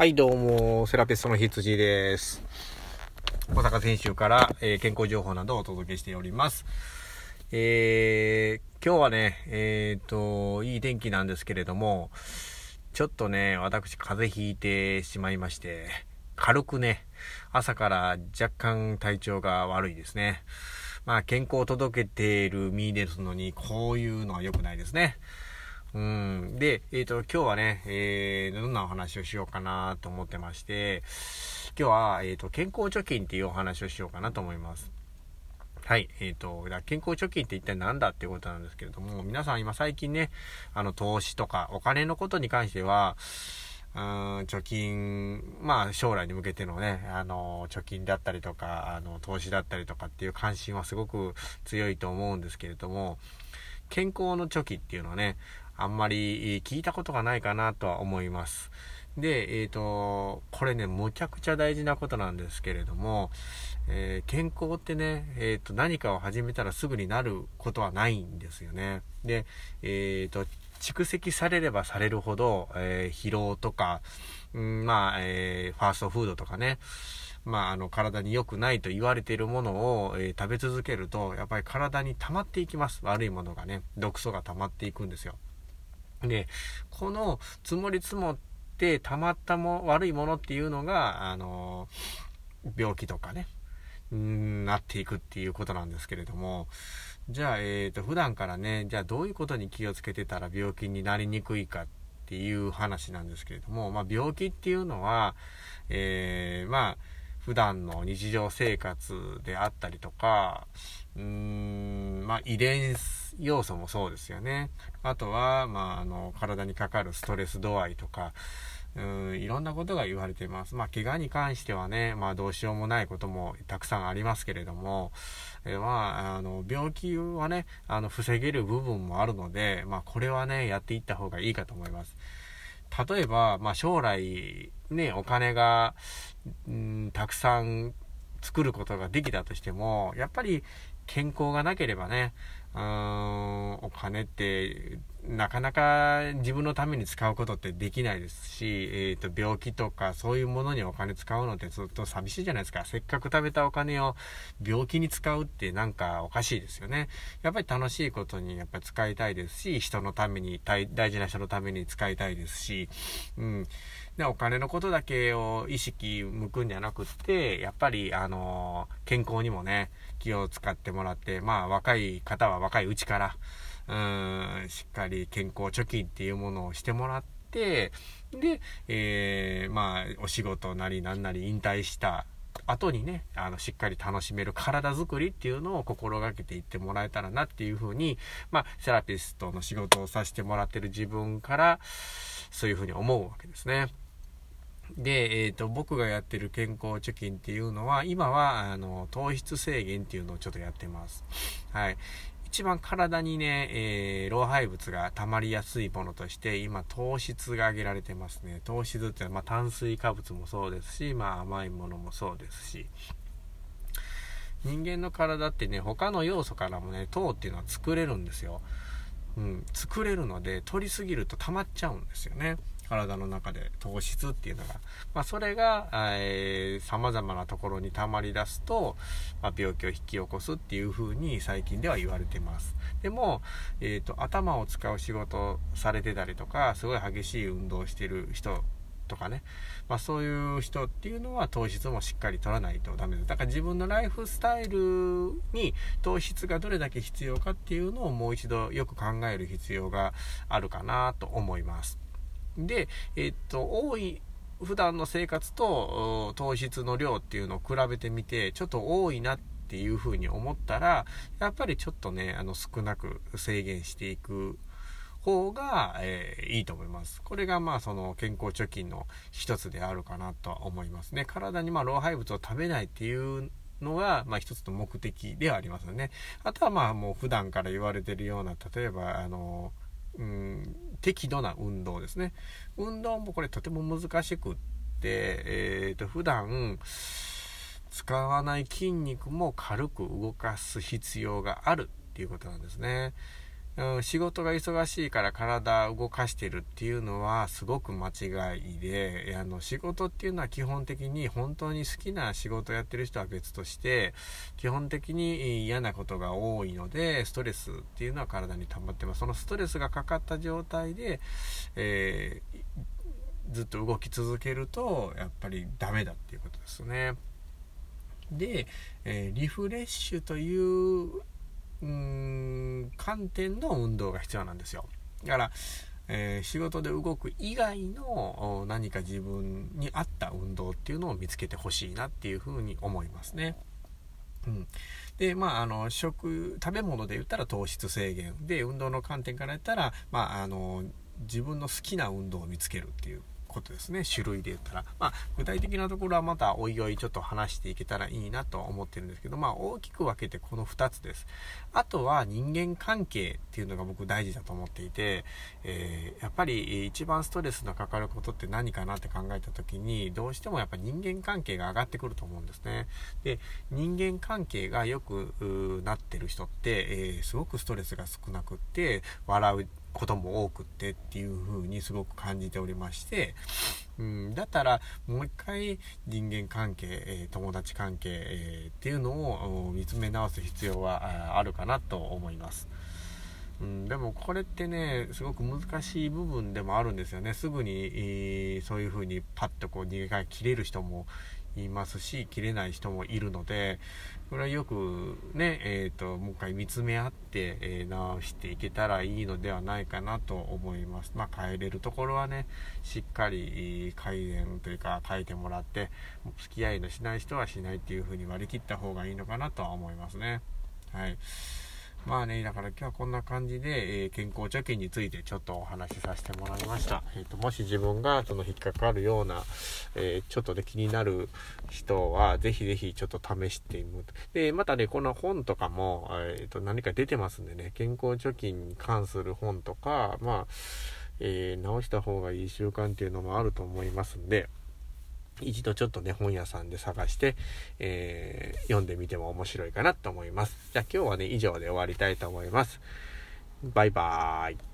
はい、どうも、セラピストの羊です。大阪選手から、えー健康情報などをお届けしております。えー今日はね、えっ、と、いい天気なんですけれども、ちょっとね、私、風邪ひいてしまいまして、軽くね、朝から若干体調が悪いですね。まあ、健康を届けている身ですのに、こういうのは良くないですね。うん。で、えっ、と、今日はね、えー、どんなお話をしようかなと思ってまして、今日は、えっ、と、健康貯金っていうお話をしようかなと思います。はい。えっ、と、健康貯金って一体何だっていうことなんですけれども、皆さん今最近ね、あの、投資とかお金のことに関しては、うーん、貯金、まあ将来に向けてのね、あの、貯金だったりとか、あの、投資だったりとかっていう関心はすごく強いと思うんですけれども、健康の貯金っていうのはね、あんまり聞いたことがないかなとは思います。で、えっ、と、これね、むちゃくちゃ大事なことなんですけれども、えー健康ってね、えっ、と、何かを始めたらすぐになることはないんですよね。で、えっ、と、蓄積されればされるほど、えー疲労とか、うん、まあ、えーファーストフードとかね、まあ、あの、体に良くないと言われているものを、えー食べ続けると、やっぱり体に溜まっていきます。悪いものがね、毒素が溜まっていくんですよ。で、この積もり積もって溜まったも悪いものっていうのが、あの、病気とかね、うんなっていくっていうことなんですけれども、じゃあ、えっ、と、普段からね、じゃあどういうことに気をつけてたら病気になりにくいかっていう話なんですけれども、まあ、病気っていうのは、えーまあ、普段の日常生活であったりとか、うーん、まあ、遺伝要素もそうですよね。あとは、まあ、あの、体にかかるストレス度合いとか、うん、いろんなことが言われています。まあ、怪我に関してはね、まあ、どうしようもないこともたくさんありますけれども、えまあ、あの、病気はね、あの、防げる部分もあるので、まあ、これはね、やっていった方がいいかと思います。例えば、まあ、将来、ね、お金が、うん、たくさん作ることができたとしても、やっぱり健康がなければね、うーん、お金って、なかなか自分のために使うことってできないですし、えっ、と、病気とかそういうものにお金使うのってずっと寂しいじゃないですか。せっかく食べたお金を病気に使うってなんかおかしいですよね。やっぱり楽しいことにやっぱり使いたいですし、人のために、大大事な人のために使いたいですし、うん。で、お金のことだけを意識向くんじゃなくって、やっぱり、あの健康にもね、気を使ってもらって、まあ、若い方は若いうちから、うん、しっかり健康貯金っていうものをしてもらって、で、えーまあ、お仕事なりなんなり引退した後にね、あの、しっかり楽しめる体づくりっていうのを心がけていってもらえたらなっていうふうに、まあ、セラピストの仕事をさせてもらってる自分から、そういうふうに思うわけですね。で、えっ、と、僕がやってる健康貯金っていうのは、今は、あの、糖質制限っていうのをちょっとやってます。はい。一番体にね、えー老廃物が溜まりやすいものとして、今、糖質が挙げられてますね。糖質っていうのは、まあ、炭水化物もそうですし、まあ、甘いものもそうですし、人間の体ってね、他の要素からもね、糖っていうのは作れるんですよ。うん、作れるので、取りすぎると溜まっちゃうんですよね。体の中で糖質っていうのが。まあ、それが、さまざまなところに溜まり出すと、まあ、病気を引き起こすっていうふうに最近では言われてます。でも、えっ、と、頭を使う仕事されてたりとか、すごい激しい運動してる人とかね、まあ、そういう人っていうのは糖質もしっかり取らないとダメです。だから自分のライフスタイルに糖質がどれだけ必要かっていうのをもう一度よく考える必要があるかなと思います。で、えっと、多い、普段の生活と糖質の量っていうのを比べてみて、ちょっと多いなっていうふうに思ったら、やっぱりちょっとね、あの少なく制限していく方が、えーいいと思います。これがまあその健康貯金の一つであるかなとは思いますね。体にまあ老廃物を食べないっていうのが、まあ一つの目的ではありますよね。あとはまあもう普段から言われてるような、例えばあの、うん、適度な運動ですね。運動もこれとても難しくって、えー、と普段使わない筋肉も軽く動かす必要があるっていうことなんですね。仕事が忙しいから体を動かしてるっていうのはすごく間違いで、あの仕事っていうのは基本的に本当に好きな仕事をやってる人は別として、基本的に嫌なことが多いので、ストレスっていうのは体に溜まってます。そのストレスがかかった状態で、えー、ずっと動き続けると、やっぱりダメだっていうことですね。で、えー、リフレッシュといううん観点の運動が必要なんですよ。だから、えー、仕事で動く以外の何か自分に合った運動っていうのを見つけてほしいなっていうふうに思いますね。うん、でまああの食食べ物で言ったら糖質制限。で運動の観点から言ったら、まあ、あの自分の好きな運動を見つけるっていう。ことですね。種類で言ったら。まあ、具体的なところはまたおいおいちょっと話していけたらいいなと思ってるんですけど、まあ、大きく分けてこの2つです。あとは人間関係っていうのが僕大事だと思っていて、えー、やっぱり一番ストレスのかかることって何かなって考えた時に、どうしてもやっぱ人間関係が上がってくると思うんですね。で、人間関係が良くなってる人って、えー、すごくストレスが少なくって、笑うことも多くってっていう風にすごく感じておりまして、うん、だったらもう一回人間関係、え友達関係、えっていうのを見つめ直す必要はあるかなと思います。うん、でもこれってね、すごく難しい部分でもあるんですよね。すぐに、そういう風にパッとこう逃げが切れる人もいますし、切れない人もいるので、これはよくね、えっ、ー、と、もう一回見つめ合って、えー、直していけたらいいのではないかなと思います。まあ、変えれるところはね、しっかり改善というか変えてもらって、付き合いのしない人はしないっていう風に割り切った方がいいのかなとは思いますね。はい。まあね、だから今日はこんな感じで、えー、健康貯金についてちょっとお話しさせてもらいました。えっ、ー、と、もし自分がその引っかかるような、えー、ちょっとで気になる人は、ぜひぜひちょっと試してみる。で、またね、この本とかも、えっ、と、何か出てますんでね、健康貯金に関する本とか、まあ、え直した方がいい習慣っていうのもあると思いますんで、一度ちょっとね、本屋さんで探して、えー、読んでみても面白いかなと思います。じゃあ今日はね、以上で終わりたいと思います。バイバーイ。